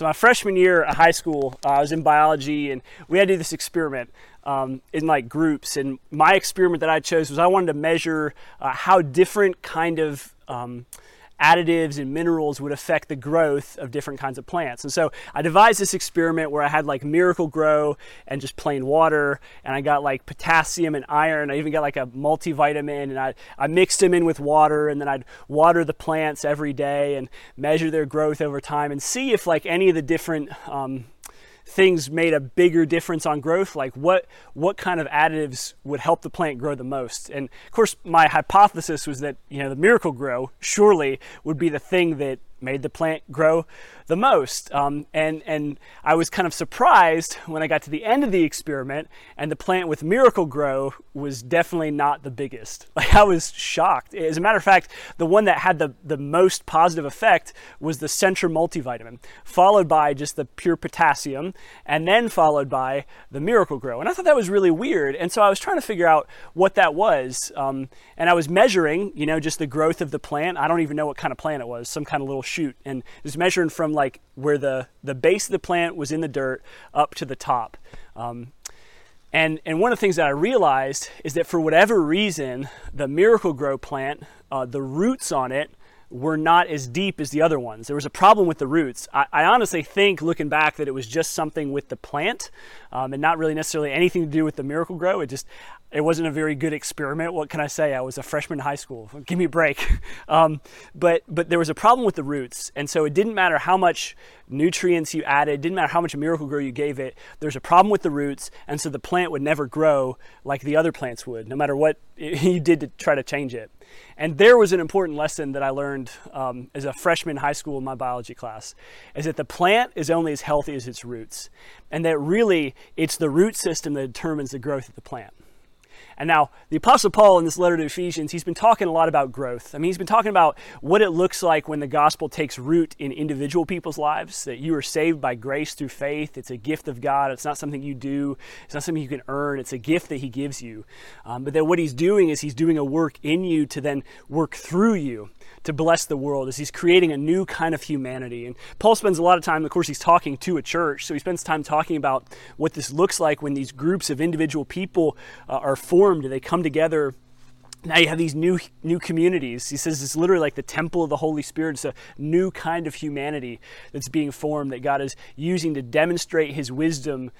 So my freshman year at high school, uh, I was in biology, and we had to do this experiment um, in like groups. And my experiment that I chose was I wanted to measure uh, how different kind of um, additives and minerals would affect the growth of different kinds of plants. And so I devised this experiment where I had like Miracle-Gro and just plain water, and I got like potassium and iron. I even got like a multivitamin, and I, I mixed them in with water, and then I'd water the plants every day and measure their growth over time and see if like any of the different um, things made a bigger difference on growth? Like what what kind of additives would help the plant grow the most? And of course my hypothesis was that you know the Miracle-Gro surely would be the thing that made the plant grow the most. Um, and, and I was kind of surprised when I got to the end of the experiment and the plant with Miracle-Gro was definitely not the biggest. Like I was shocked. As a matter of fact, the one that had the, the most positive effect was the Centrum multivitamin, followed by just the pure potassium, and then followed by the Miracle-Gro. And I thought that was really weird. And so I was trying to figure out what that was. Um, and I was measuring, you know, just the growth of the plant. I don't even know what kind of plant it was, some kind of little shoot. And was measuring from like where the, the base of the plant was in the dirt up to the top. Um, and, and one of the things that I realized is that for whatever reason, the Miracle-Gro plant, uh, the roots on it were not as deep as the other ones. There was a problem with the roots. I, I honestly think, looking back, that it was just something with the plant um, and not really necessarily anything to do with the Miracle-Gro. It just, it wasn't a very good experiment. What can I say? I was a freshman in high school. Give me a break. Um, but but there was a problem with the roots, and so it didn't matter how much nutrients you added, it didn't matter how much Miracle-Gro you gave it. There's a problem with the roots, and so the plant would never grow like the other plants would, no matter what you did to try to change it. And there was an important lesson that I learned um, as a freshman in high school in my biology class, is that the plant is only as healthy as its roots, and that really it's the root system that determines the growth of the plant. And now, the Apostle Paul in this letter to Ephesians, he's been talking a lot about growth. I mean, he's been talking about what it looks like when the gospel takes root in individual people's lives, that you are saved by grace through faith. It's a gift of God. It's not something you do, it's not something you can earn. It's a gift that he gives you. Um, but then what he's doing is he's doing a work in you to then work through you to bless the world as he's creating a new kind of humanity. And Paul spends a lot of time, of course, he's talking to a church, so he spends time talking about what this looks like when these groups of individual people uh, are formed, they come together now you have these new new communities. He says it's literally like the temple of the Holy Spirit. It's a new kind of humanity that's being formed that God is using to demonstrate His wisdom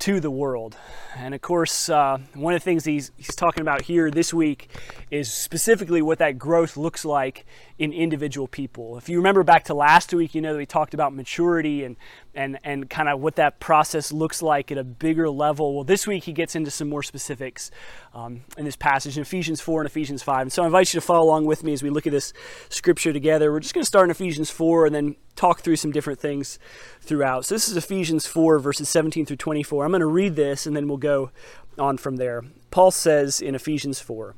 to the world. And of course, uh, one of the things he's, he's talking about here this week is specifically what that growth looks like in individual people. If you remember back to last week, you know that we talked about maturity and and, and kind of what that process looks like at a bigger level. Well, this week he gets into some more specifics um, in this passage in Ephesians 4 and Ephesians 5. And so I invite you to follow along with me as we look at this scripture together. We're just going to start in Ephesians 4 and then talk through some different things throughout. So this is Ephesians 4, verses 17 through 24. I'm going to read this and then we'll go on from there. Paul says in Ephesians 4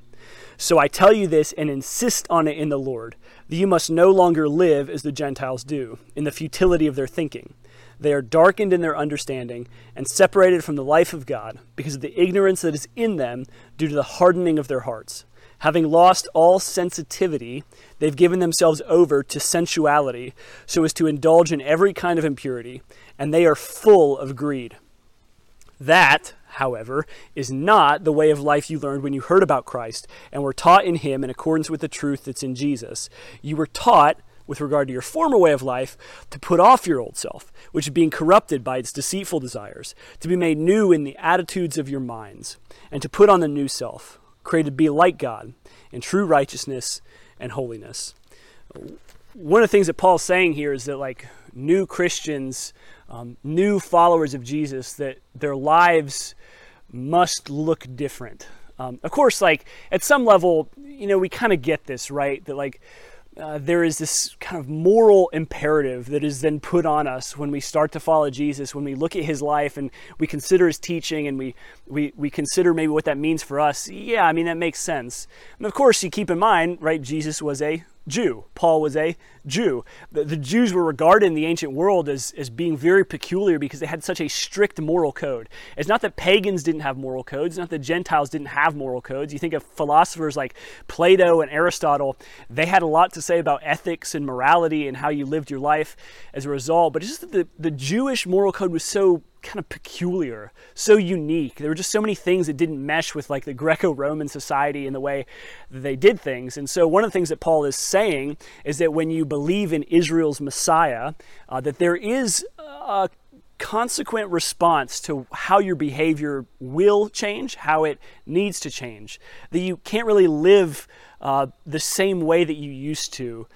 So I tell you this and insist on it in the Lord, that you must no longer live as the Gentiles do, in the futility of their thinking. They are darkened in their understanding and separated from the life of God because of the ignorance that is in them due to the hardening of their hearts. Having lost all sensitivity, they've given themselves over to sensuality so as to indulge in every kind of impurity, and they are full of greed. That, however, is not the way of life you learned when you heard about Christ and were taught in Him in accordance with the truth that's in Jesus. You were taught with regard to your former way of life to put off your old self, which is being corrupted by its deceitful desires, to be made new in the attitudes of your minds, and to put on the new self, created to be like God in true righteousness and holiness. One of the things that Paul's saying here is that, like, new Christians, um, new followers of Jesus, that their lives must look different. Um, of course, like, at some level, you know, we kind of get this, right? That, like, uh, there is this kind of moral imperative that is then put on us when we start to follow Jesus, when we look at his life and we consider his teaching and we, we, we consider maybe what that means for us. Yeah, I mean, that makes sense. And of course, you keep in mind, right, Jesus was a Jew. Paul was a Jew. The, the, Jews were regarded in the ancient world as, as being very peculiar because they had such a strict moral code. It's not that pagans didn't have moral codes, it's not that Gentiles didn't have moral codes. You think of philosophers like Plato and Aristotle, they had a lot to say about ethics and morality and how you lived your life as a result. But it's just that the, the Jewish moral code was so kind of peculiar, so unique. There were just so many things that didn't mesh with like the Greco-Roman society and the way they did things. And so one of the things that Paul is saying is that when you believe in Israel's Messiah, uh, that there is a consequent response to how your behavior will change, how it needs to change. That you can't really live uh, the same way that you used to.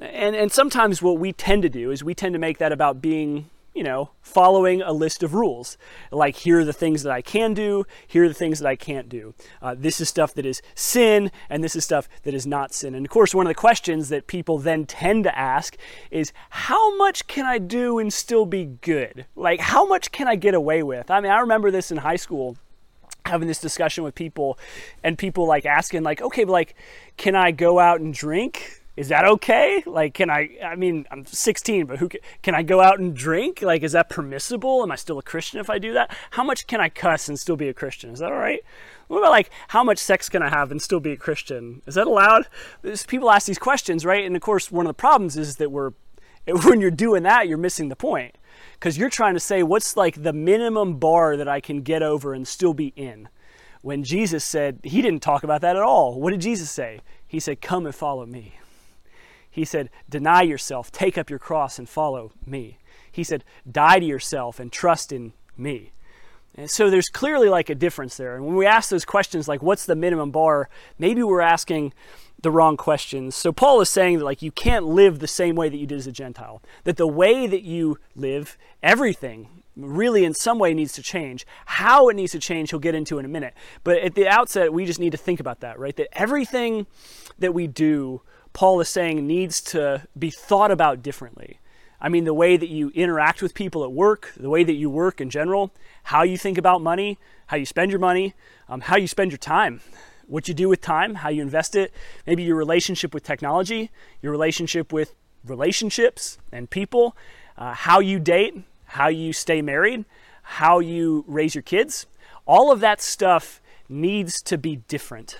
And, and sometimes what we tend to do is we tend to make that about being you know, following a list of rules. Like, here are the things that I can do, here are the things that I can't do. Uh, this is stuff that is sin, and this is stuff that is not sin. And of course, one of the questions that people then tend to ask is how much can I do and still be good? Like, how much can I get away with? I mean, I remember this in high school having this discussion with people and people like asking like okay but like can i go out and drink is that okay? Like, can I, I mean, I'm 16, but who can, can I go out and drink? Like, is that permissible? Am I still a Christian if I do that? How much can I cuss and still be a Christian? Is that all right? What about like, how much sex can I have and still be a Christian? Is that allowed? There's, people ask these questions, right? And of course, one of the problems is that we're, when you're doing that, you're missing the point. Because you're trying to say, what's like the minimum bar that I can get over and still be in? When Jesus said, he didn't talk about that at all. What did Jesus say? He said, come and follow me. He said, Deny yourself, take up your cross, and follow me. He said, Die to yourself and trust in me. And so there's clearly like a difference there. And when we ask those questions, like what's the minimum bar, maybe we're asking the wrong questions. So Paul is saying that like you can't live the same way that you did as a Gentile. That the way that you live, everything really in some way needs to change. How it needs to change, he'll get into in a minute. But at the outset, we just need to think about that, right? That everything that we do Paul is saying needs to be thought about differently. I mean, the way that you interact with people at work, the way that you work in general, how you think about money, how you spend your money, um, how you spend your time, what you do with time, how you invest it, maybe your relationship with technology, your relationship with relationships and people, uh, how you date, how you stay married, how you raise your kids. All of that stuff needs to be different.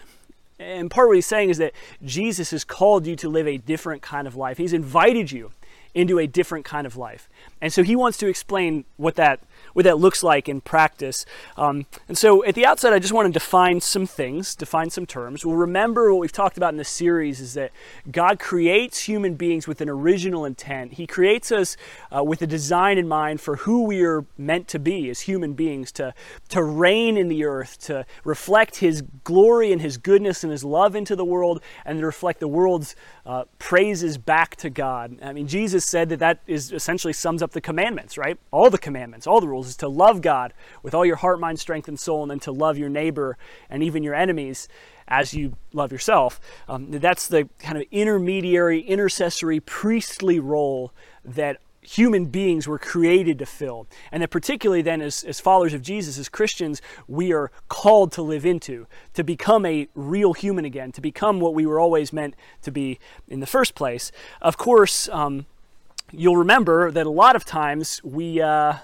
And part of what he's saying is that Jesus has called you to live a different kind of life. He's invited you into a different kind of life. And so he wants to explain what that what that looks like in practice. Um, and so at the outset, I just want to define some things, define some terms. We'll remember what we've talked about in this series is that God creates human beings with an original intent. He creates us uh, with a design in mind for who we are meant to be as human beings, to, to reign in the earth, to reflect His glory and His goodness and His love into the world, and to reflect the world's uh, praises back to God. I mean, Jesus said that that is essentially sums up the commandments, right? All the commandments, all the rules is to love God with all your heart, mind, strength, and soul, and then to love your neighbor and even your enemies as you love yourself. Um, that's the kind of intermediary, intercessory, priestly role that human beings were created to fill. And that particularly then as, as followers of Jesus, as Christians, we are called to live into, to become a real human again, to become what we were always meant to be in the first place. Of course, um, you'll remember that a lot of times we uh,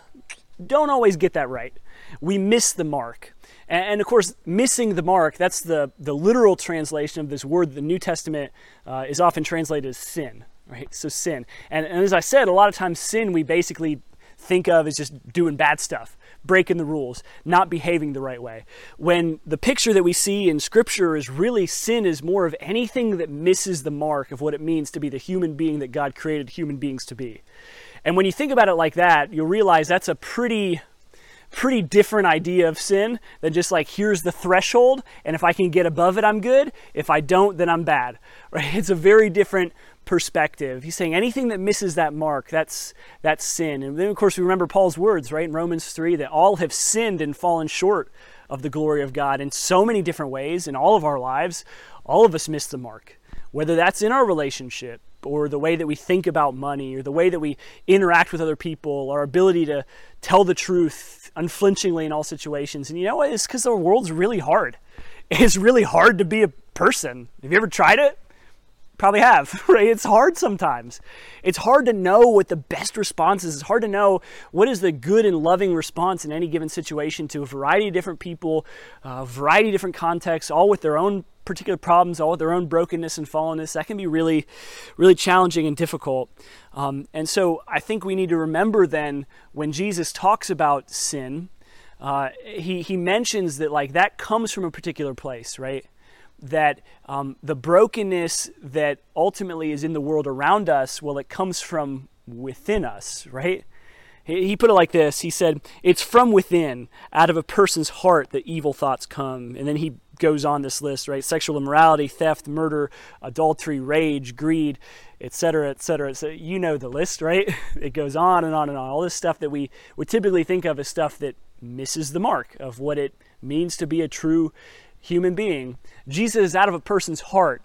don't always get that right. We miss the mark. And, of course, missing the mark, that's the, the literal translation of this word the New Testament uh, is often translated as sin, right? So sin. And, and as I said, a lot of times sin we basically think of as just doing bad stuff, breaking the rules, not behaving the right way. When the picture that we see in Scripture is really sin is more of anything that misses the mark of what it means to be the human being that God created human beings to be. And when you think about it like that, you'll realize that's a pretty pretty different idea of sin than just like here's the threshold and if I can get above it I'm good, if I don't then I'm bad. Right? It's a very different perspective. He's saying anything that misses that mark, that's that's sin. And then of course we remember Paul's words, right? In Romans 3 that all have sinned and fallen short of the glory of God in so many different ways in all of our lives. All of us miss the mark. Whether that's in our relationship, or the way that we think about money or the way that we interact with other people, our ability to tell the truth unflinchingly in all situations. And you know what? It's because the world's really hard. It's really hard to be a person. Have you ever tried it? probably have, right? It's hard sometimes. It's hard to know what the best response is. It's hard to know what is the good and loving response in any given situation to a variety of different people, a variety of different contexts, all with their own particular problems, all their own brokenness and fallenness. That can be really, really challenging and difficult. Um, and so I think we need to remember then when Jesus talks about sin, uh, he, he mentions that like that comes from a particular place, right? That um, the brokenness that ultimately is in the world around us, well, it comes from within us, right? He put it like this He said, It's from within, out of a person's heart, that evil thoughts come. And then he goes on this list, right? Sexual immorality, theft, murder, adultery, rage, greed, etc., etc. So you know the list, right? It goes on and on and on. All this stuff that we would typically think of as stuff that misses the mark of what it means to be a true human being. Jesus is out of a person's heart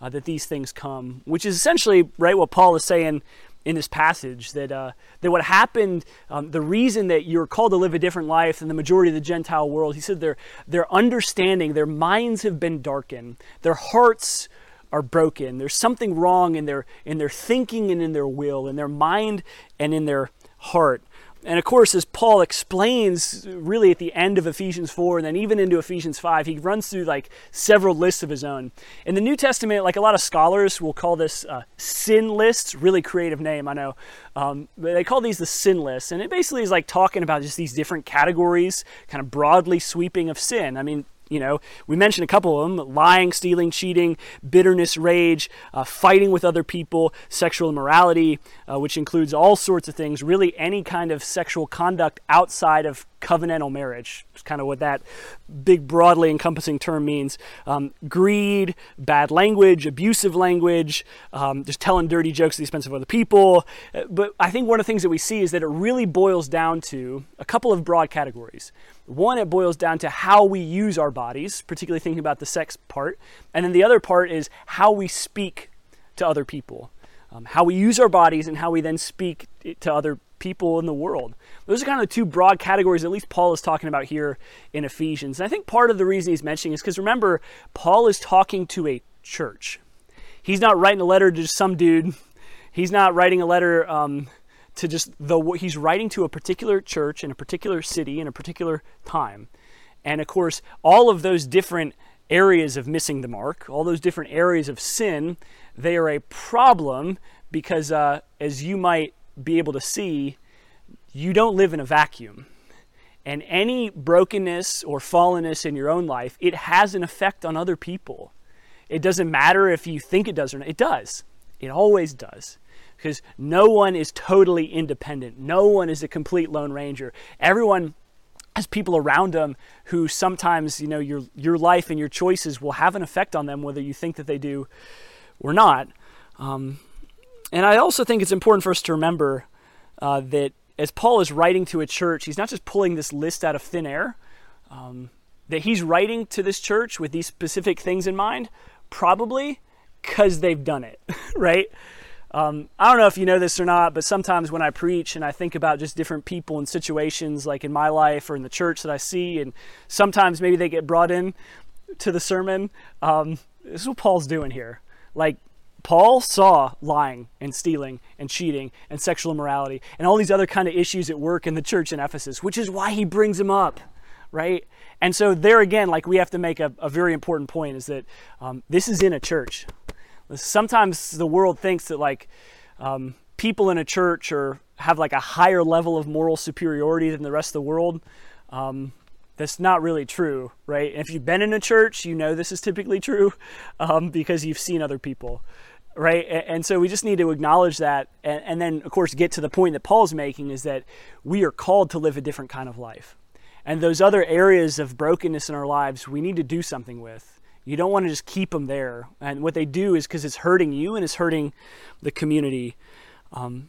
uh, that these things come, which is essentially right what Paul is saying in this passage that uh, that what happened, um, the reason that you're called to live a different life than the majority of the Gentile world, he said their their understanding, their minds have been darkened, their hearts are broken. There's something wrong in their in their thinking and in their will, in their mind and in their heart. And of course, as Paul explains really at the end of Ephesians 4 and then even into Ephesians 5, he runs through like several lists of his own. In the New Testament, like a lot of scholars will call this uh, sin lists, really creative name, I know. Um, they call these the sin lists. And it basically is like talking about just these different categories, kind of broadly sweeping of sin. I mean, you know, we mentioned a couple of them lying, stealing, cheating, bitterness, rage, uh, fighting with other people, sexual immorality, uh, which includes all sorts of things, really any kind of sexual conduct outside of covenantal marriage. It's kind of what that big, broadly encompassing term means. Um, greed, bad language, abusive language, um, just telling dirty jokes at the expense of other people. Uh, but I think one of the things that we see is that it really boils down to a couple of broad categories. One, it boils down to how we use our bodies, particularly thinking about the sex part. And then the other part is how we speak to other people. Um, how we use our bodies and how we then speak to other people in the world. Those are kind of the two broad categories, at least Paul is talking about here in Ephesians. And I think part of the reason he's mentioning is because remember, Paul is talking to a church. He's not writing a letter to some dude. He's not writing a letter um, to just the. He's writing to a particular church in a particular city in a particular time. And of course, all of those different areas of missing the mark, all those different areas of sin, they are a problem because, uh, as you might be able to see, you don't live in a vacuum. And any brokenness or fallenness in your own life, it has an effect on other people. It doesn't matter if you think it does or not, it does. It always does. Because no one is totally independent. No one is a complete lone ranger. Everyone has people around them who sometimes, you know, your your life and your choices will have an effect on them, whether you think that they do or not. Um, and I also think it's important for us to remember uh, that as Paul is writing to a church, he's not just pulling this list out of thin air, um, that he's writing to this church with these specific things in mind, probably because they've done it, right? Um, I don't know if you know this or not, but sometimes when I preach and I think about just different people and situations, like in my life or in the church that I see, and sometimes maybe they get brought in to the sermon, um, this is what Paul's doing here. Like, Paul saw lying and stealing and cheating and sexual immorality and all these other kind of issues at work in the church in Ephesus, which is why he brings them up, right? And so there again, like we have to make a, a very important point is that um, this is in a church. Sometimes the world thinks that like um, people in a church or have like a higher level of moral superiority than the rest of the world. Um, that's not really true, right? And if you've been in a church, you know this is typically true um, because you've seen other people right? And so we just need to acknowledge that, and, then of course get to the point that Paul's making is that we are called to live a different kind of life, and those other areas of brokenness in our lives we need to do something with. You don't want to just keep them there, and what they do is because it's hurting you and it's hurting the community. Um,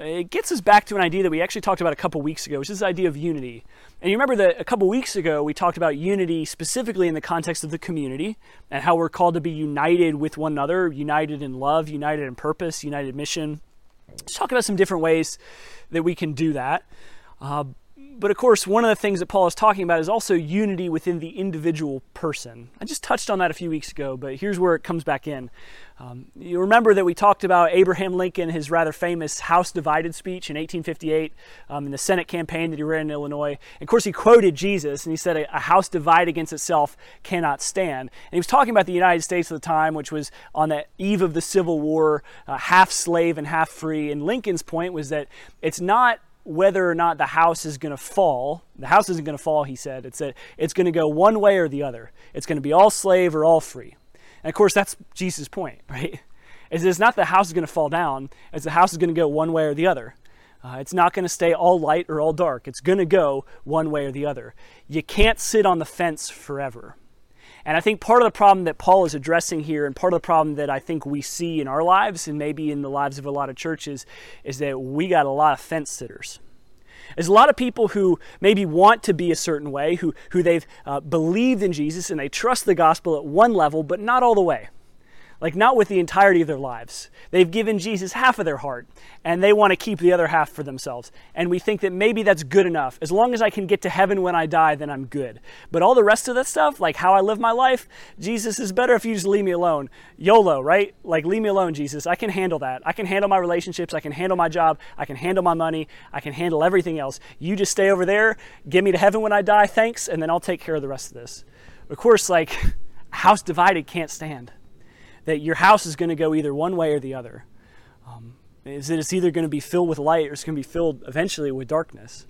it gets us back to an idea that we actually talked about a couple weeks ago, which is this idea of unity. And you remember that a couple weeks ago we talked about unity specifically in the context of the community and how we're called to be united with one another, united in love, united in purpose, united mission. Let's talk about some different ways that we can do that. Uh, but of course, one of the things that Paul is talking about is also unity within the individual person. I just touched on that a few weeks ago, but here's where it comes back in. Um, you remember that we talked about Abraham Lincoln, his rather famous House Divided speech in 1858 um, in the Senate campaign that he ran in Illinois. And of course, he quoted Jesus and he said, A house divided against itself cannot stand. And he was talking about the United States at the time, which was on the eve of the Civil War, uh, half slave and half free. And Lincoln's point was that it's not whether or not the house is going to fall. The house isn't going to fall, he said. It's that it's going to go one way or the other. It's going to be all slave or all free. And of course, that's Jesus' point, right? Is it's not the house is going to fall down, it's the house is going to go one way or the other. Uh, it's not going to stay all light or all dark. It's going to go one way or the other. You can't sit on the fence forever. And I think part of the problem that Paul is addressing here, and part of the problem that I think we see in our lives and maybe in the lives of a lot of churches, is that we got a lot of fence sitters. There's a lot of people who maybe want to be a certain way, who, who they've uh, believed in Jesus and they trust the gospel at one level, but not all the way like not with the entirety of their lives. They've given Jesus half of their heart and they want to keep the other half for themselves. And we think that maybe that's good enough. As long as I can get to heaven when I die, then I'm good. But all the rest of that stuff, like how I live my life, Jesus is better if you just leave me alone. YOLO, right? Like leave me alone, Jesus. I can handle that. I can handle my relationships, I can handle my job, I can handle my money, I can handle everything else. You just stay over there, get me to heaven when I die, thanks, and then I'll take care of the rest of this. Of course, like house divided can't stand that your house is going to go either one way or the other. Um, is that it's either going to be filled with light or it's going to be filled eventually with darkness.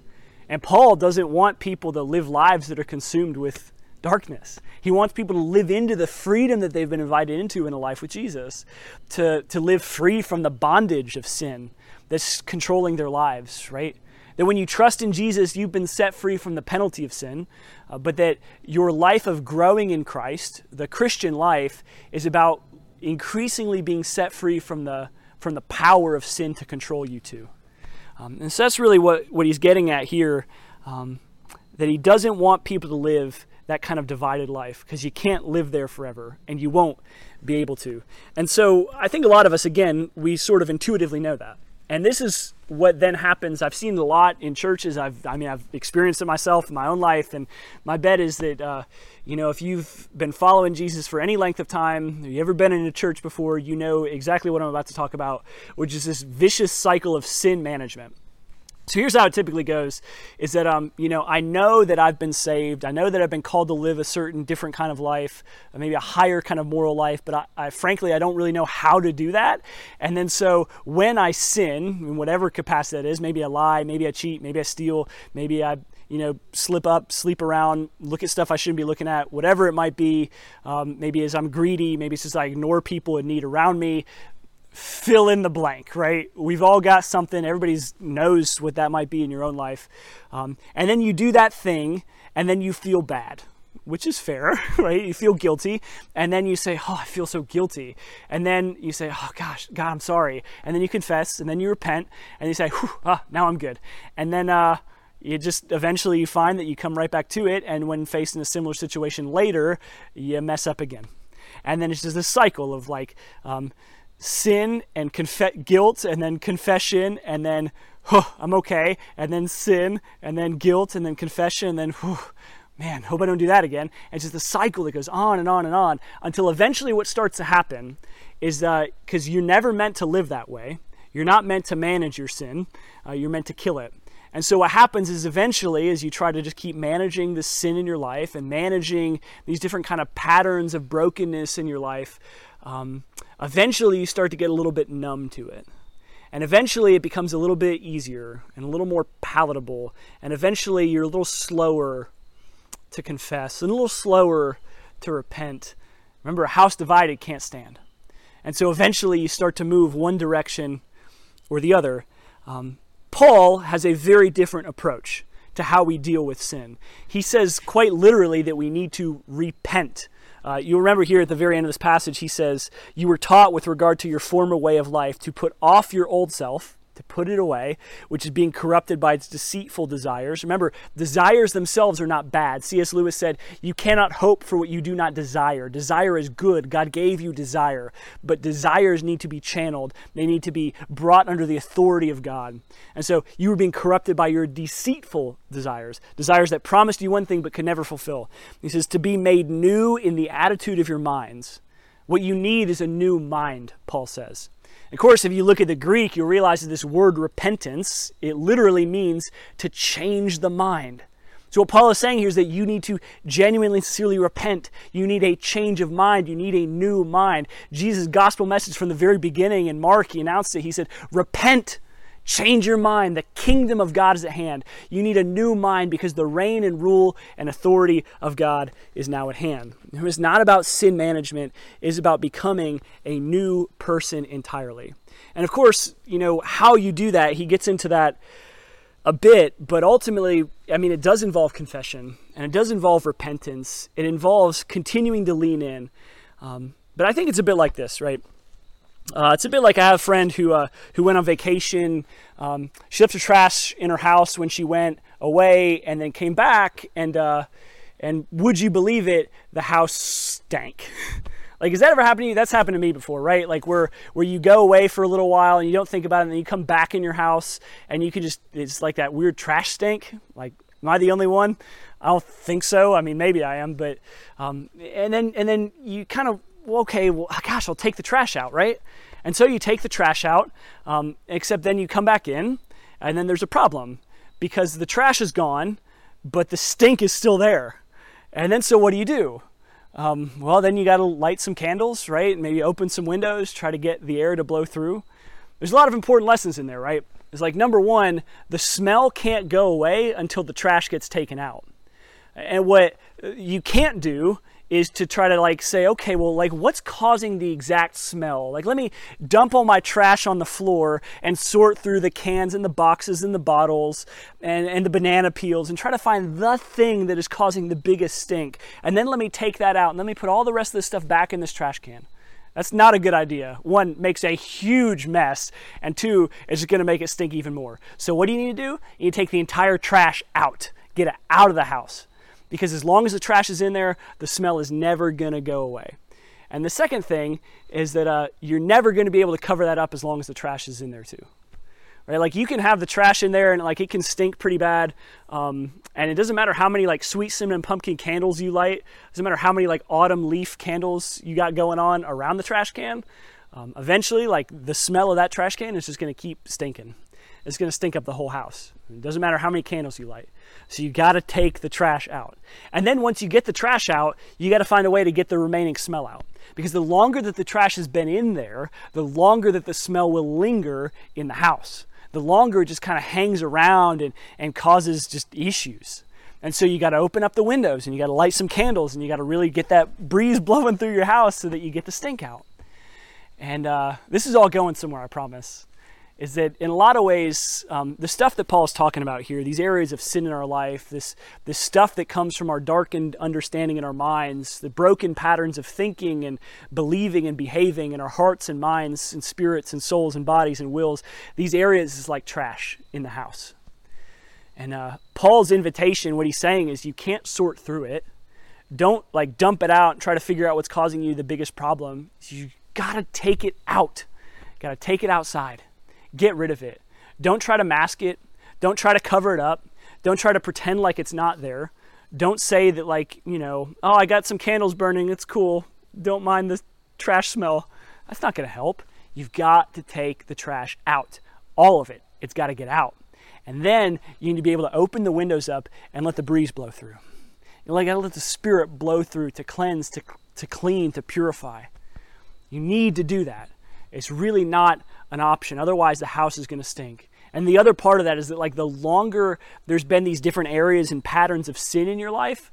And Paul doesn't want people to live lives that are consumed with darkness. He wants people to live into the freedom that they've been invited into in a life with Jesus, to, to live free from the bondage of sin that's controlling their lives, right? That when you trust in Jesus, you've been set free from the penalty of sin, uh, but that your life of growing in Christ, the Christian life, is about increasingly being set free from the, from the power of sin to control you too. Um, and so that's really what, what he's getting at here um, that he doesn't want people to live that kind of divided life because you can't live there forever and you won't be able to. And so I think a lot of us, again, we sort of intuitively know that. And this is what then happens. I've seen a lot in churches. I've, I mean, I've experienced it myself in my own life. And my bet is that, uh, you know, if you've been following Jesus for any length of time, you ever been in a church before, you know exactly what I'm about to talk about, which is this vicious cycle of sin management. So here's how it typically goes is that um, you know, I know that I've been saved. I know that I've been called to live a certain different kind of life, maybe a higher kind of moral life, but I, I frankly I don't really know how to do that. And then so when I sin, in whatever capacity that is, maybe I lie, maybe I cheat, maybe I steal, maybe I you know, slip up, sleep around, look at stuff I shouldn't be looking at, whatever it might be. Um, maybe as I'm greedy, maybe it's just I ignore people in need around me fill in the blank, right? We've all got something. Everybody knows what that might be in your own life. Um, and then you do that thing, and then you feel bad, which is fair, right? You feel guilty, and then you say, "Oh, I feel so guilty," and then you say, "Oh gosh, God, I'm sorry," and then you confess, and then you repent, and you say, "Ah, now I'm good," and then. Uh, you just eventually you find that you come right back to it and when faced in a similar situation later you mess up again and then it's just this cycle of like um, sin and guilt and then confession and then huh, I'm okay and then sin and then guilt and then confession and then whew, man hope I don't do that again. And it's just a cycle that goes on and on and on until eventually what starts to happen is that because you're never meant to live that way. You're not meant to manage your sin. Uh, you're meant to kill it. And so what happens is eventually as you try to just keep managing the sin in your life and managing these different kind of patterns of brokenness in your life um, eventually you start to get a little bit numb to it. And eventually it becomes a little bit easier and a little more palatable. And eventually you're a little slower to confess and a little slower to repent. Remember, a house divided can't stand. And so eventually you start to move one direction or the other. Um, Paul has a very different approach to how we deal with sin. He says quite literally that we need to repent uh, you'll remember here at the very end of this passage, he says, You were taught with regard to your former way of life to put off your old self, to put it away, which is being corrupted by its deceitful desires. Remember, desires themselves are not bad. C.S. Lewis said, You cannot hope for what you do not desire. Desire is good. God gave you desire, but desires need to be channeled, they need to be brought under the authority of God. And so you were being corrupted by your deceitful desires, desires that promised you one thing but could never fulfill. He says, To be made new in the attitude of your minds. What you need is a new mind, Paul says. Of course, if you look at the Greek, you'll realize that this word repentance, it literally means to change the mind. So, what Paul is saying here is that you need to genuinely, sincerely repent. You need a change of mind. You need a new mind. Jesus' gospel message from the very beginning in Mark, he announced it. He said, Repent, change your mind. The kingdom of God is at hand. You need a new mind because the reign and rule and authority of God is now at hand. It's not about sin management, it is about becoming a new person entirely. And of course, you know, how you do that, he gets into that a bit, but ultimately, I mean, it does involve confession and it does involve repentance. It involves continuing to lean in. Um, but I think it's a bit like this, right? Uh, it's a bit like I have a friend who uh, who went on vacation. Um, she left her trash in her house when she went away, and then came back, and uh, and would you believe it? The house stank. Like, has that ever happened to you? That's happened to me before, right? Like, where where you go away for a little while and you don't think about it, and then you come back in your house and you can just it's like that weird trash stink. Like, am I the only one? I don't think so. I mean, maybe I am, but um, and then and then you kind of well, okay, well, gosh, I'll take the trash out, right? And so you take the trash out, um, except then you come back in, and then there's a problem because the trash is gone, but the stink is still there. And then so what do you do? Um, well, then you got to light some candles, right? Maybe open some windows, try to get the air to blow through. There's a lot of important lessons in there, right? It's like number one, the smell can't go away until the trash gets taken out. And what you can't do is to try to like say, okay, well, like what's causing the exact smell? Like, let me dump all my trash on the floor and sort through the cans and the boxes and the bottles and, and the banana peels and try to find the thing that is causing the biggest stink. And then let me take that out and let me put all the rest of this stuff back in this trash can. That's not a good idea. One, makes a huge mess, and two, it's just gonna make it stink even more. So, what do you need to do? You need to take the entire trash out, get it out of the house because as long as the trash is in there, the smell is never going to go away. And the second thing is that uh, you're never going to be able to cover that up as long as the trash is in there too. Right? Like you can have the trash in there and like it can stink pretty bad. Um, and it doesn't matter how many like sweet cinnamon pumpkin candles you light. It doesn't matter how many like autumn leaf candles you got going on around the trash can. Um, eventually, like the smell of that trash can is just going to keep stinking. It's going to stink up the whole house. It doesn't matter how many candles you light. So you got to take the trash out. And then once you get the trash out, you got to find a way to get the remaining smell out. Because the longer that the trash has been in there, the longer that the smell will linger in the house. The longer it just kind of hangs around and, and causes just issues. And so you got to open up the windows and you got to light some candles and you got to really get that breeze blowing through your house so that you get the stink out. And uh, this is all going somewhere, I promise is that in a lot of ways, um, the stuff that Paul is talking about here, these areas of sin in our life, this, this stuff that comes from our darkened understanding in our minds, the broken patterns of thinking and believing and behaving in our hearts and minds and spirits and souls and bodies and wills, these areas is like trash in the house. And uh, Paul's invitation, what he's saying is you can't sort through it. Don't like dump it out and try to figure out what's causing you the biggest problem. You gotta take it out. Gotta take it outside get rid of it. Don't try to mask it. Don't try to cover it up. Don't try to pretend like it's not there. Don't say that, like, you know, oh, I got some candles burning. It's cool. Don't mind the trash smell. That's not going to help. You've got to take the trash out. All of it. It's got to get out. And then you need to be able to open the windows up and let the breeze blow through. You got to let the Spirit blow through to cleanse, to, to clean, to purify. You need to do that. It's really not an option. Otherwise, the house is going to stink. And the other part of that is that, like, the longer there's been these different areas and patterns of sin in your life,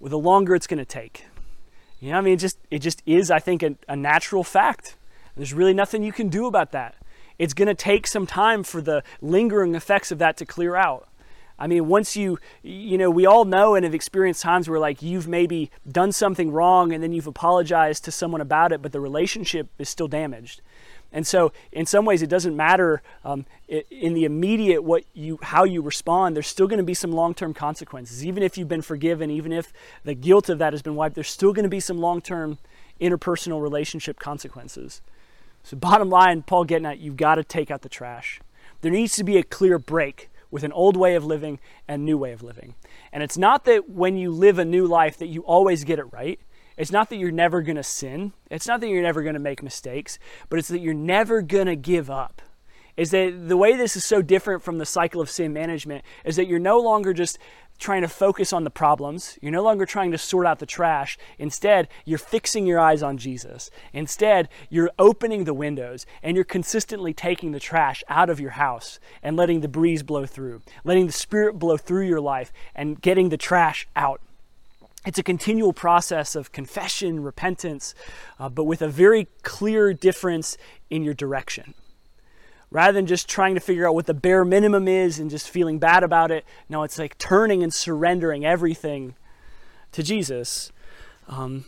well, the longer it's going to take. You know, I mean, it just it just is, I think, a, a natural fact. There's really nothing you can do about that. It's going to take some time for the lingering effects of that to clear out. I mean, once you, you know, we all know and have experienced times where like you've maybe done something wrong and then you've apologized to someone about it, but the relationship is still damaged. And so, in some ways, it doesn't matter um, in the immediate what you how you respond. There's still going to be some long-term consequences, even if you've been forgiven, even if the guilt of that has been wiped. There's still going to be some long-term interpersonal relationship consequences. So, bottom line, Paul getting at you've got to take out the trash. There needs to be a clear break with an old way of living and new way of living. And it's not that when you live a new life that you always get it right. It's not that you're never going to sin. It's not that you're never going to make mistakes, but it's that you're never going to give up. Is that the way this is so different from the cycle of sin management is that you're no longer just trying to focus on the problems. You're no longer trying to sort out the trash. Instead, you're fixing your eyes on Jesus. Instead, you're opening the windows and you're consistently taking the trash out of your house and letting the breeze blow through, letting the Spirit blow through your life and getting the trash out it's a continual process of confession, repentance, uh, but with a very clear difference in your direction. Rather than just trying to figure out what the bare minimum is and just feeling bad about it, no, it's like turning and surrendering everything to Jesus. Um,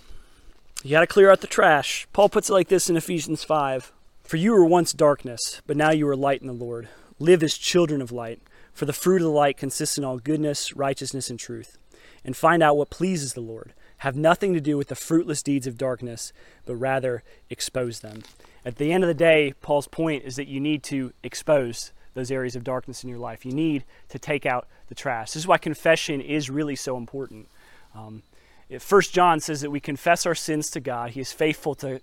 you got to clear out the trash. Paul puts it like this in Ephesians 5 For you were once darkness, but now you are light in the Lord. Live as children of light, for the fruit of the light consists in all goodness, righteousness, and truth and find out what pleases the Lord. Have nothing to do with the fruitless deeds of darkness, but rather expose them. At the end of the day, Paul's point is that you need to expose those areas of darkness in your life. You need to take out the trash. This is why confession is really so important. Um, First John says that we confess our sins to God. He is faithful to,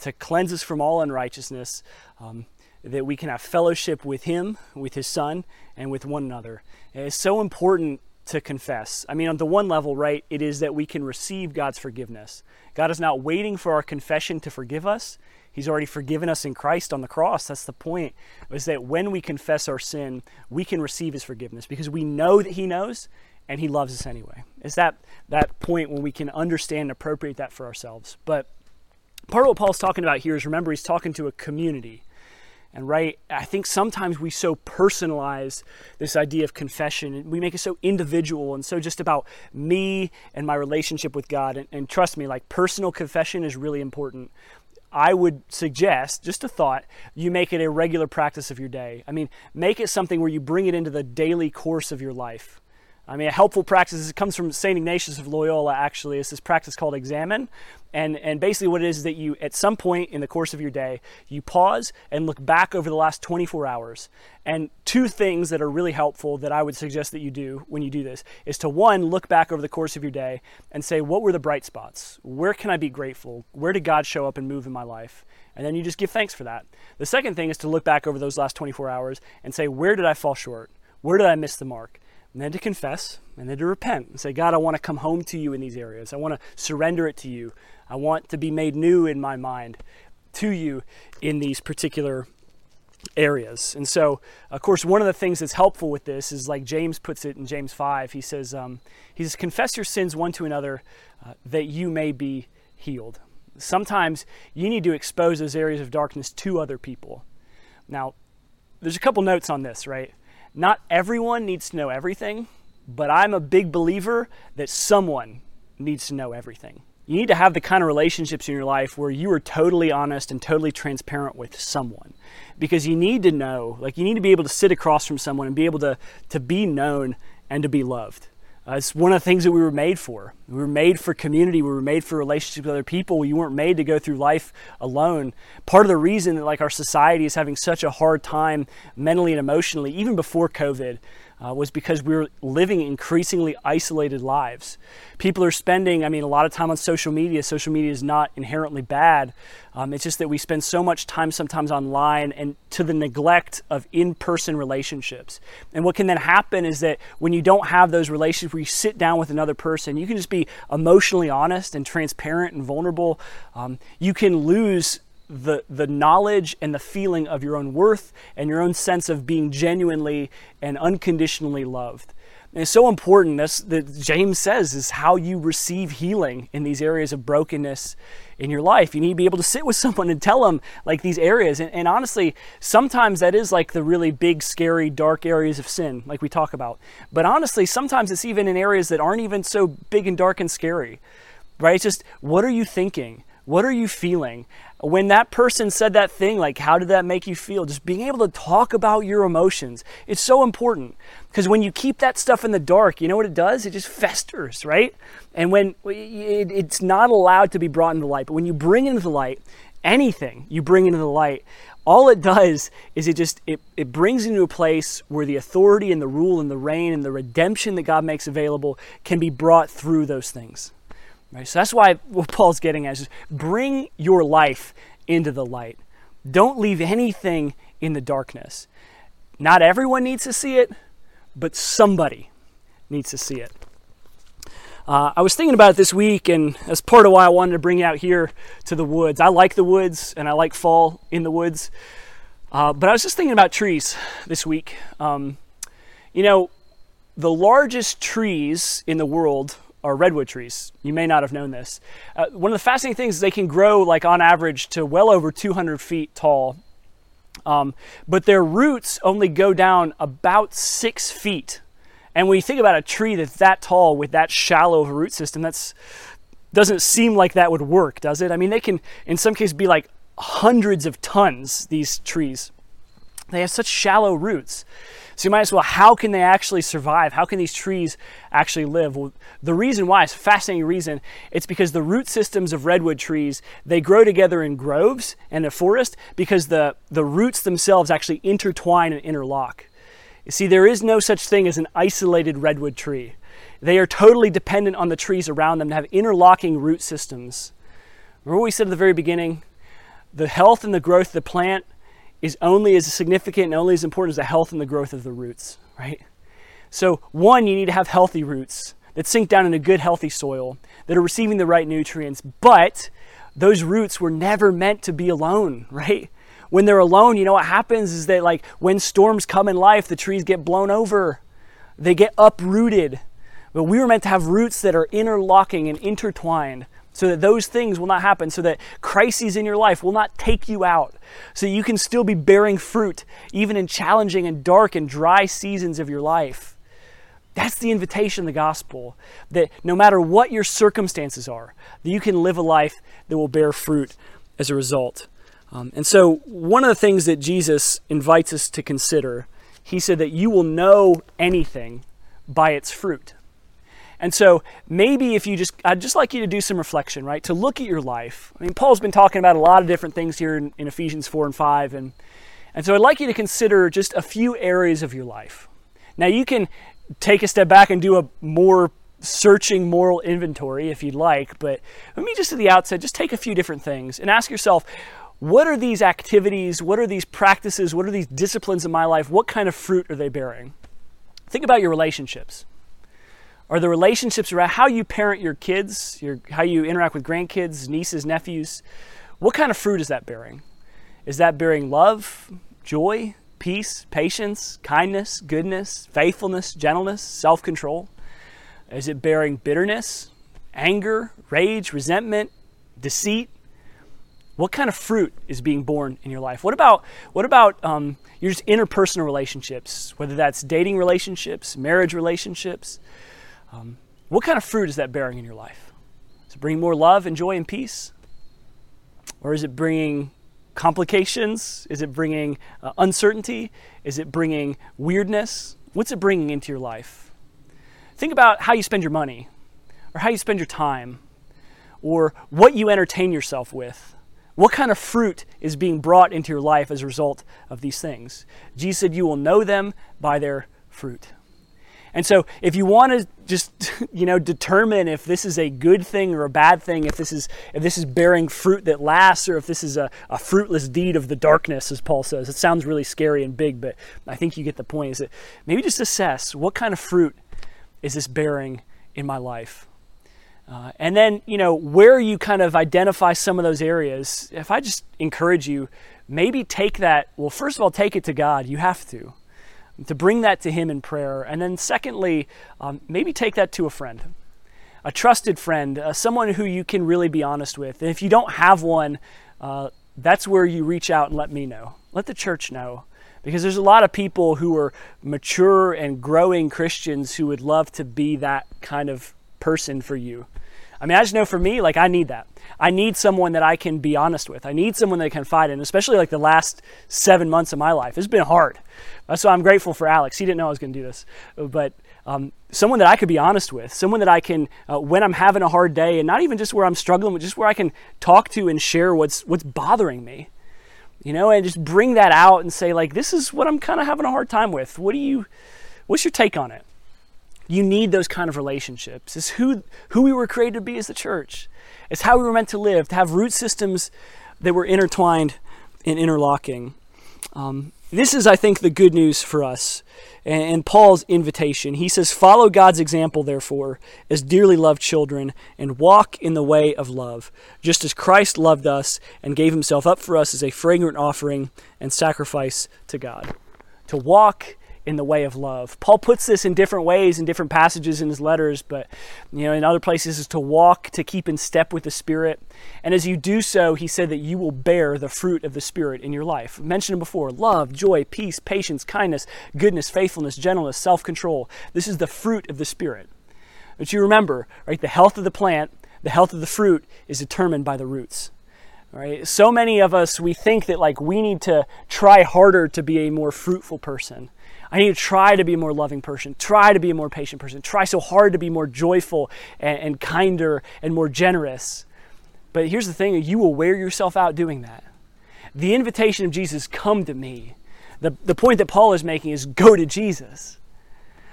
to cleanse us from all unrighteousness. Um, that we can have fellowship with Him, with His Son, and with one another. And it's so important to confess. I mean, on the one level, right, it is that we can receive God's forgiveness. God is not waiting for our confession to forgive us. He's already forgiven us in Christ on the cross. That's the point. Is that when we confess our sin, we can receive his forgiveness because we know that he knows and he loves us anyway. It's that that point when we can understand and appropriate that for ourselves. But part of what Paul's talking about here is remember he's talking to a community. And right, I think sometimes we so personalize this idea of confession and we make it so individual and so just about me and my relationship with God. And, and trust me, like personal confession is really important. I would suggest, just a thought, you make it a regular practice of your day. I mean, make it something where you bring it into the daily course of your life. I mean, a helpful practice, it comes from St. Ignatius of Loyola, actually. It's this practice called examen. And, and basically, what it is is that you, at some point in the course of your day, you pause and look back over the last 24 hours. And two things that are really helpful that I would suggest that you do when you do this is to one, look back over the course of your day and say, what were the bright spots? Where can I be grateful? Where did God show up and move in my life? And then you just give thanks for that. The second thing is to look back over those last 24 hours and say, where did I fall short? Where did I miss the mark? And then to confess, and then to repent and say, God, I want to come home to you in these areas. I want to surrender it to you. I want to be made new in my mind to you in these particular areas. And so, of course, one of the things that's helpful with this is like James puts it in James 5. He says, um, he says, confess your sins one to another uh, that you may be healed. Sometimes you need to expose those areas of darkness to other people. Now, there's a couple notes on this, right? Not everyone needs to know everything, but I'm a big believer that someone needs to know everything. You need to have the kind of relationships in your life where you are totally honest and totally transparent with someone. Because you need to know, like you need to be able to sit across from someone and be able to, to be known and to be loved. Uh, it's one of the things that we were made for. We were made for community. We were made for relationships with other people. You weren't made to go through life alone. Part of the reason that like our society is having such a hard time mentally and emotionally, even before COVID, uh, was because we are living increasingly isolated lives. People are spending, I mean, a lot of time on social media. Social media is not inherently bad. Um, it's just that we spend so much time sometimes online and to the neglect of in person relationships. And what can then happen is that when you don't have those relationships where you sit down with another person, you can just be emotionally honest and transparent and vulnerable. Um, you can lose the the knowledge and the feeling of your own worth and your own sense of being genuinely and unconditionally loved. And it's so important. That's that James says is how you receive healing in these areas of brokenness in your life. You need to be able to sit with someone and tell them like these areas. And, and honestly, sometimes that is like the really big, scary, dark areas of sin, like we talk about. But honestly, sometimes it's even in areas that aren't even so big and dark and scary. Right? It's just what are you thinking? What are you feeling? When that person said that thing, like, how did that make you feel? Just being able to talk about your emotions. It's so important because when you keep that stuff in the dark, you know what it does? It just festers, right? And when it's not allowed to be brought into the light, but when you bring into the light, anything you bring into the light, all it does is it just it, it brings into a place where the authority and the rule and the reign and the redemption that god makes available can be brought through those things right so that's why what paul's getting at is bring your life into the light don't leave anything in the darkness not everyone needs to see it but somebody needs to see it uh, I was thinking about it this week, and that's part of why I wanted to bring you out here to the woods. I like the woods, and I like fall in the woods. Uh, but I was just thinking about trees this week. Um, you know, the largest trees in the world are redwood trees. You may not have known this. Uh, one of the fascinating things is they can grow, like on average, to well over 200 feet tall. Um, but their roots only go down about six feet and when you think about a tree that's that tall with that shallow of a root system, that's doesn't seem like that would work, does it? I mean, they can in some cases be like hundreds of tons, these trees. They have such shallow roots. So you might as well, how can they actually survive? How can these trees actually live? Well, the reason why, it's a fascinating reason, it's because the root systems of redwood trees, they grow together in groves and a forest because the, the roots themselves actually intertwine and interlock. You see, there is no such thing as an isolated redwood tree. They are totally dependent on the trees around them to have interlocking root systems. Remember what we said at the very beginning? The health and the growth of the plant is only as significant and only as important as the health and the growth of the roots, right? So, one, you need to have healthy roots that sink down in a good, healthy soil, that are receiving the right nutrients, but those roots were never meant to be alone, right? when they're alone, you know what happens is that, like, when storms come in life, the trees get blown over, they get uprooted. But we were meant to have roots that are interlocking and intertwined so that those things will not happen, so that crises in your life will not take you out, so you can still be bearing fruit even in challenging and dark and dry seasons of your life. That's the invitation of the gospel that no matter what your circumstances are, that you can live a life that will bear fruit as a result. Um, and so, one of the things that Jesus invites us to consider, he said that you will know anything by its fruit. And so, maybe if you just, I'd just like you to do some reflection, right? To look at your life. I mean, Paul's been talking about a lot of different things here in, in Ephesians 4 and 5. And, and so, I'd like you to consider just a few areas of your life. Now, you can take a step back and do a more searching moral inventory if you'd like, but let me just at the outset just take a few different things and ask yourself what are these activities, what are these practices, what are these disciplines in my life, what kind of fruit are they bearing? Think about your relationships. Are the relationships around how you parent your kids, your, how you interact with grandkids, nieces, nephews? What kind of fruit is that bearing? Is that bearing love, joy, peace, patience, kindness, goodness, faithfulness, gentleness, self control? Is it bearing bitterness, anger, rage, resentment, deceit, what kind of fruit is being borne in your life? What about what about um, your interpersonal relationships, whether that's dating relationships, marriage relationships? Um, what kind of fruit is that bearing in your life? Is it bringing more love and joy and peace, or is it bringing complications? Is it bringing uh, uncertainty? Is it bringing weirdness? What's it bringing into your life? Think about how you spend your money, or how you spend your time, or what you entertain yourself with what kind of fruit is being brought into your life as a result of these things? Jesus said, You will know them by their fruit. And so, if you want to just, you know, determine if this is a good thing or a bad thing, if this is if this is bearing fruit that lasts, or if this is a, a fruitless deed of the darkness, as Paul says, it sounds really scary and big, but I think you get the point. Is that maybe just assess what kind of fruit is this bearing in my life? Uh, and then, you know, where you kind of identify some of those areas, if I just encourage you, maybe take that, well, first of all, take it to God. You have to, to bring that to Him in prayer. And then, secondly, um, maybe take that to a friend, a trusted friend, uh, someone who you can really be honest with. And if you don't have one, uh, that's where you reach out and let me know. Let the church know. Because there's a lot of people who are mature and growing Christians who would love to be that kind of person for you. I mean, I just know for me, like I need that. I need someone that I can be honest with. I need someone that I can confide in, especially like the last seven months of my life. It's been hard. Why I'm grateful for Alex. He didn't know I was going to do this, but um, someone that I could be honest with, someone that I can, uh, when I'm having a hard day, and not even just where I'm struggling, but just where I can talk to and share what's what's bothering me, you know, and just bring that out and say like, this is what I'm kind of having a hard time with. What do you, what's your take on it? You need those kind of relationships. It's who who we were created to be as the church. It's how we were meant to live, to have root systems that were intertwined and interlocking. Um, this is, I think, the good news for us and, and Paul's invitation. He says, Follow God's example, therefore, as dearly loved children, and walk in the way of love, just as Christ loved us and gave himself up for us as a fragrant offering and sacrifice to God. To walk in the way of love. Paul puts this in different ways in different passages in his letters, but you know, in other places is to walk, to keep in step with the Spirit. And as you do so, he said that you will bear the fruit of the Spirit in your life. Mentioned before love, joy, peace, patience, kindness, goodness, faithfulness, gentleness, self control. This is the fruit of the Spirit. But you remember, right, the health of the plant, the health of the fruit is determined by the roots. Right? So many of us we think that like we need to try harder to be a more fruitful person. I need to try to be a more loving person, try to be a more patient person, try so hard to be more joyful and, and kinder and more generous. But here's the thing you will wear yourself out doing that. The invitation of Jesus, come to me. The, the point that Paul is making is go to Jesus.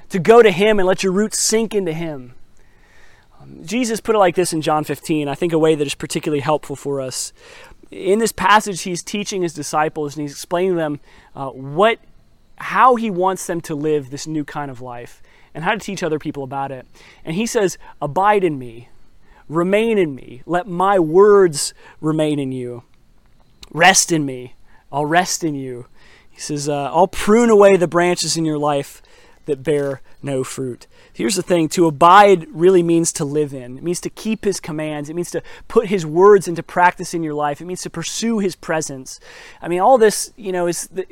To go to Him and let your roots sink into Him. Um, Jesus put it like this in John 15, I think a way that is particularly helpful for us. In this passage, he's teaching his disciples and he's explaining to them uh, what how he wants them to live this new kind of life and how to teach other people about it. And he says, Abide in me, remain in me, let my words remain in you. Rest in me, I'll rest in you. He says, uh, I'll prune away the branches in your life that bear no fruit. Here's the thing to abide really means to live in. It means to keep his commands. It means to put his words into practice in your life. It means to pursue his presence. I mean, all this, you know, is the,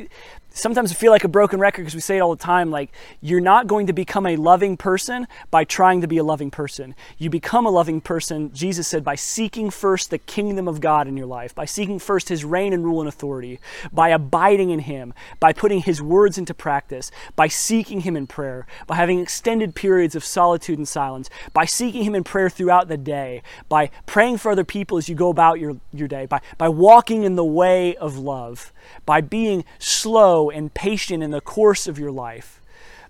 sometimes I feel like a broken record because we say it all the time like you're not going to become a loving person by trying to be a loving person. You become a loving person, Jesus said, by seeking first the kingdom of God in your life, by seeking first his reign and rule and authority, by abiding in him, by putting his words into practice, by seeking him in prayer, by having extended periods of solitude and silence, by seeking him in prayer throughout the day, by praying for other people as you go about your, your day, by, by walking in the way of love, by being slow and patient in the course of your life,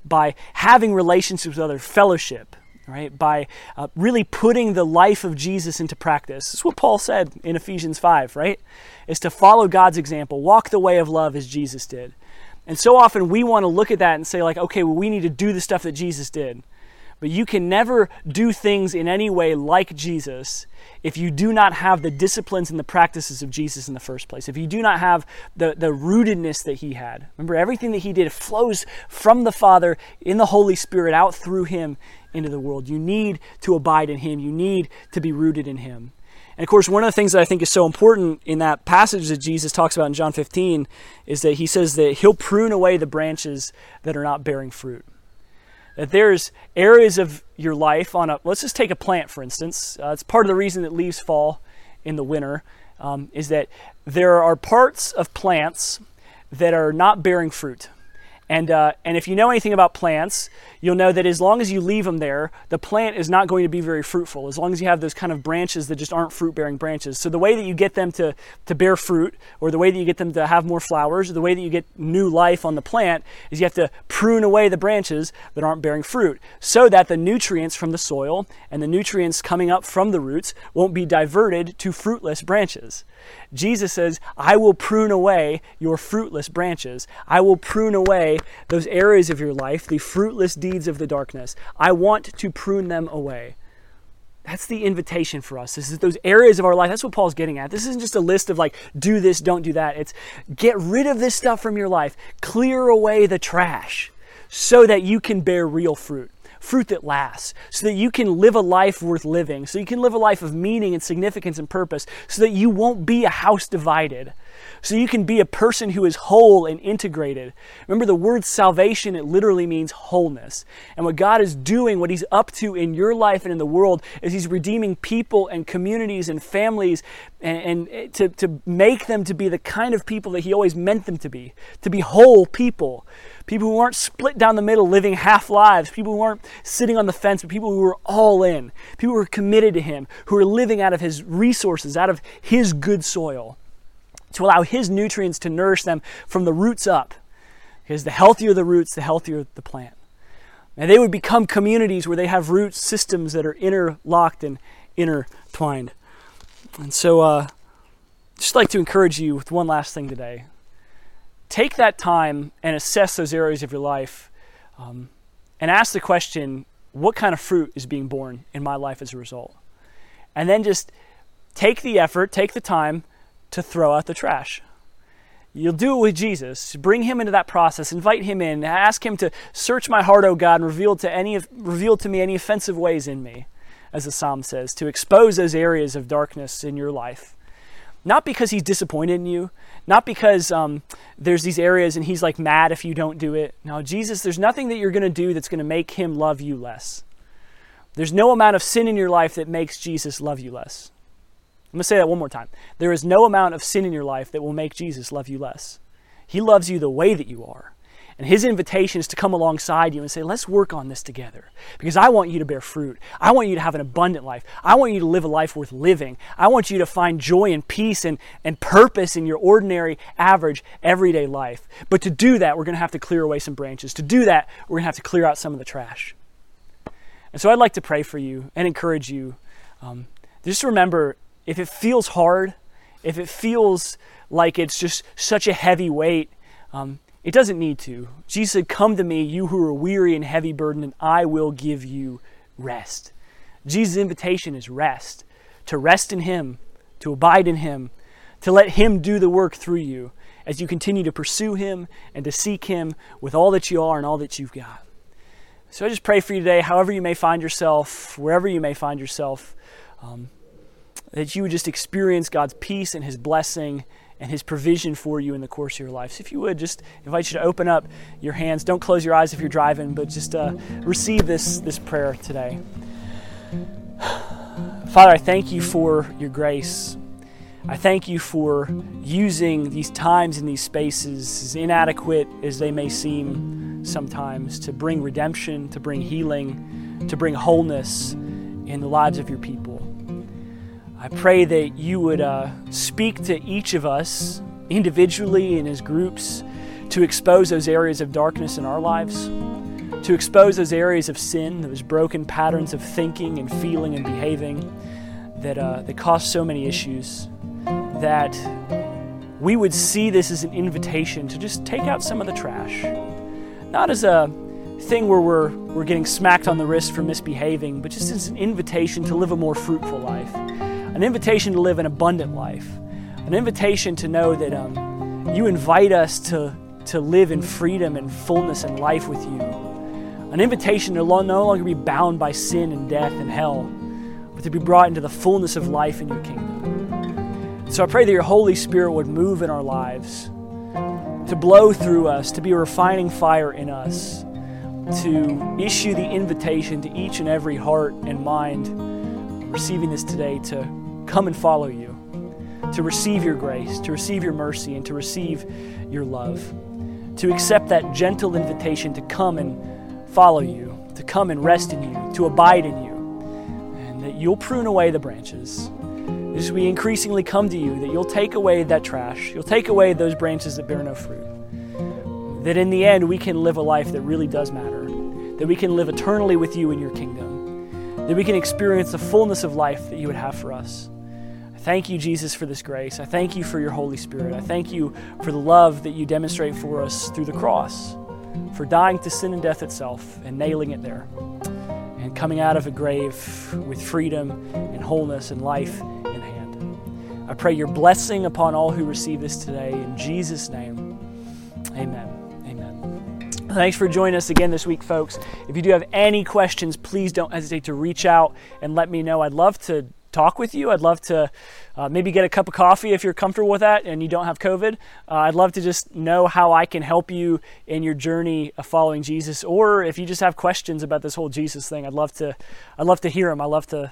by having relationships with others, fellowship, right? By uh, really putting the life of Jesus into practice. This is what Paul said in Ephesians 5, right? Is to follow God's example, walk the way of love as Jesus did. And so often we want to look at that and say, like, okay, well, we need to do the stuff that Jesus did. But you can never do things in any way like Jesus if you do not have the disciplines and the practices of Jesus in the first place. If you do not have the, the rootedness that he had. Remember, everything that he did flows from the Father in the Holy Spirit out through him into the world. You need to abide in him, you need to be rooted in him. And of course, one of the things that I think is so important in that passage that Jesus talks about in John 15 is that he says that he'll prune away the branches that are not bearing fruit. That there's areas of your life on a let's just take a plant for instance. Uh, it's part of the reason that leaves fall in the winter um, is that there are parts of plants that are not bearing fruit and, uh, and if you know anything about plants, you'll know that as long as you leave them there, the plant is not going to be very fruitful, as long as you have those kind of branches that just aren't fruit bearing branches. So, the way that you get them to, to bear fruit, or the way that you get them to have more flowers, or the way that you get new life on the plant, is you have to prune away the branches that aren't bearing fruit so that the nutrients from the soil and the nutrients coming up from the roots won't be diverted to fruitless branches. Jesus says, I will prune away your fruitless branches. I will prune away those areas of your life, the fruitless deeds of the darkness. I want to prune them away. That's the invitation for us. This is those areas of our life. That's what Paul's getting at. This isn't just a list of like, do this, don't do that. It's get rid of this stuff from your life, clear away the trash so that you can bear real fruit fruit that lasts, so that you can live a life worth living, so you can live a life of meaning and significance and purpose, so that you won't be a house divided, so you can be a person who is whole and integrated. Remember, the word salvation, it literally means wholeness. And what God is doing, what He's up to in your life and in the world, is He's redeeming people and communities and families and, and to, to make them to be the kind of people that He always meant them to be, to be whole people. People who aren't split down the middle, living half lives. People who aren't sitting on the fence, but people who are all in. People who are committed to Him, who are living out of His resources, out of His good soil, to allow His nutrients to nourish them from the roots up. Because the healthier the roots, the healthier the plant. And they would become communities where they have root systems that are interlocked and intertwined. And so, uh, just like to encourage you with one last thing today take that time and assess those areas of your life um, and ask the question what kind of fruit is being borne in my life as a result? And then just take the effort, take the time to throw out the trash. You'll do it with Jesus. Bring him into that process. Invite him in. Ask him to search my heart, O God, and reveal to any reveal to me any offensive ways in me, as the psalm says, to expose those areas of darkness in your life. Not because he's disappointed in you, not because um, there's these areas and he's like mad if you don't do it. No, Jesus, there's nothing that you're going to do that's going to make him love you less. There's no amount of sin in your life that makes Jesus love you less. I'm going to say that one more time. There is no amount of sin in your life that will make Jesus love you less. He loves you the way that you are. And his invitation is to come alongside you and say, let's work on this together. Because I want you to bear fruit. I want you to have an abundant life. I want you to live a life worth living. I want you to find joy and peace and, and purpose in your ordinary, average, everyday life. But to do that, we're going to have to clear away some branches. To do that, we're going to have to clear out some of the trash. And so I'd like to pray for you and encourage you. Um, just remember if it feels hard, if it feels like it's just such a heavy weight, um, it doesn't need to. Jesus said, Come to me, you who are weary and heavy burdened, and I will give you rest. Jesus' invitation is rest to rest in Him, to abide in Him, to let Him do the work through you as you continue to pursue Him and to seek Him with all that you are and all that you've got. So I just pray for you today, however you may find yourself, wherever you may find yourself, um, that you would just experience God's peace and His blessing and His provision for you in the course of your life. So if you would, just invite you to open up your hands. Don't close your eyes if you're driving, but just uh, receive this, this prayer today. Father, I thank you for your grace. I thank you for using these times and these spaces, as inadequate as they may seem sometimes, to bring redemption, to bring healing, to bring wholeness in the lives of your people. I pray that you would uh, speak to each of us individually and as groups to expose those areas of darkness in our lives, to expose those areas of sin, those broken patterns of thinking and feeling and behaving that, uh, that cause so many issues, that we would see this as an invitation to just take out some of the trash. Not as a thing where we're, we're getting smacked on the wrist for misbehaving, but just as an invitation to live a more fruitful life an invitation to live an abundant life, an invitation to know that um, you invite us to, to live in freedom and fullness and life with you, an invitation to no longer be bound by sin and death and hell, but to be brought into the fullness of life in your kingdom. So I pray that your Holy Spirit would move in our lives, to blow through us, to be a refining fire in us, to issue the invitation to each and every heart and mind receiving this today to come and follow you, to receive your grace, to receive your mercy, and to receive your love, to accept that gentle invitation to come and follow you, to come and rest in you, to abide in you, and that you'll prune away the branches. As we increasingly come to you, that you'll take away that trash, you'll take away those branches that bear no fruit. That in the end, we can live a life that really does matter, that we can live eternally with you in your kingdom, that we can experience the fullness of life that you would have for us. Thank you, Jesus, for this grace. I thank you for your Holy Spirit. I thank you for the love that you demonstrate for us through the cross, for dying to sin and death itself and nailing it there, and coming out of a grave with freedom and wholeness and life in hand. I pray your blessing upon all who receive this today. In Jesus' name, amen. Amen. Thanks for joining us again this week, folks. If you do have any questions, please don't hesitate to reach out and let me know. I'd love to talk with you. I'd love to uh, maybe get a cup of coffee if you're comfortable with that and you don't have COVID. Uh, I'd love to just know how I can help you in your journey of following Jesus, or if you just have questions about this whole Jesus thing, I'd love to. I'd love to hear them. I love to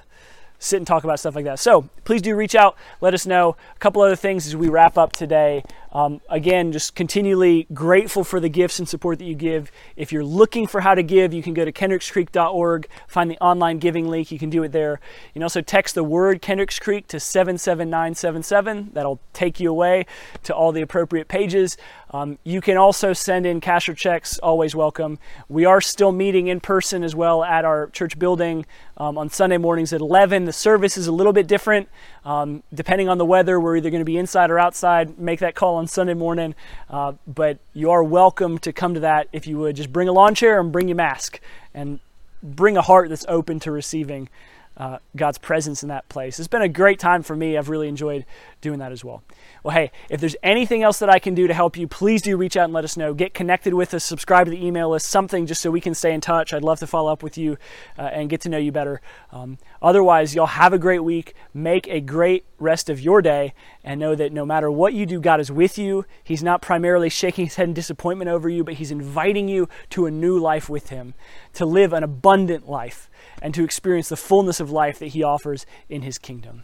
sit and talk about stuff like that. So please do reach out. Let us know. A couple other things as we wrap up today. Um, again, just continually grateful for the gifts and support that you give. If you're looking for how to give, you can go to kendrickscreek.org, find the online giving link. You can do it there. You can also text the word Kendricks Creek to 77977. That'll take you away to all the appropriate pages. Um, you can also send in cash or checks, always welcome. We are still meeting in person as well at our church building um, on Sunday mornings at 11. The service is a little bit different. Um, depending on the weather, we're either going to be inside or outside. Make that call on Sunday morning. Uh, but you are welcome to come to that if you would. Just bring a lawn chair and bring your mask and bring a heart that's open to receiving uh, God's presence in that place. It's been a great time for me. I've really enjoyed doing that as well. Well, hey, if there's anything else that I can do to help you, please do reach out and let us know. Get connected with us, subscribe to the email list, something just so we can stay in touch. I'd love to follow up with you uh, and get to know you better. Um, otherwise, y'all have a great week. Make a great rest of your day and know that no matter what you do, God is with you. He's not primarily shaking his head in disappointment over you, but He's inviting you to a new life with Him, to live an abundant life, and to experience the fullness of life that He offers in His kingdom.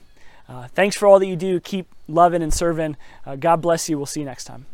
Uh, thanks for all that you do. Keep loving and serving. Uh, God bless you. We'll see you next time.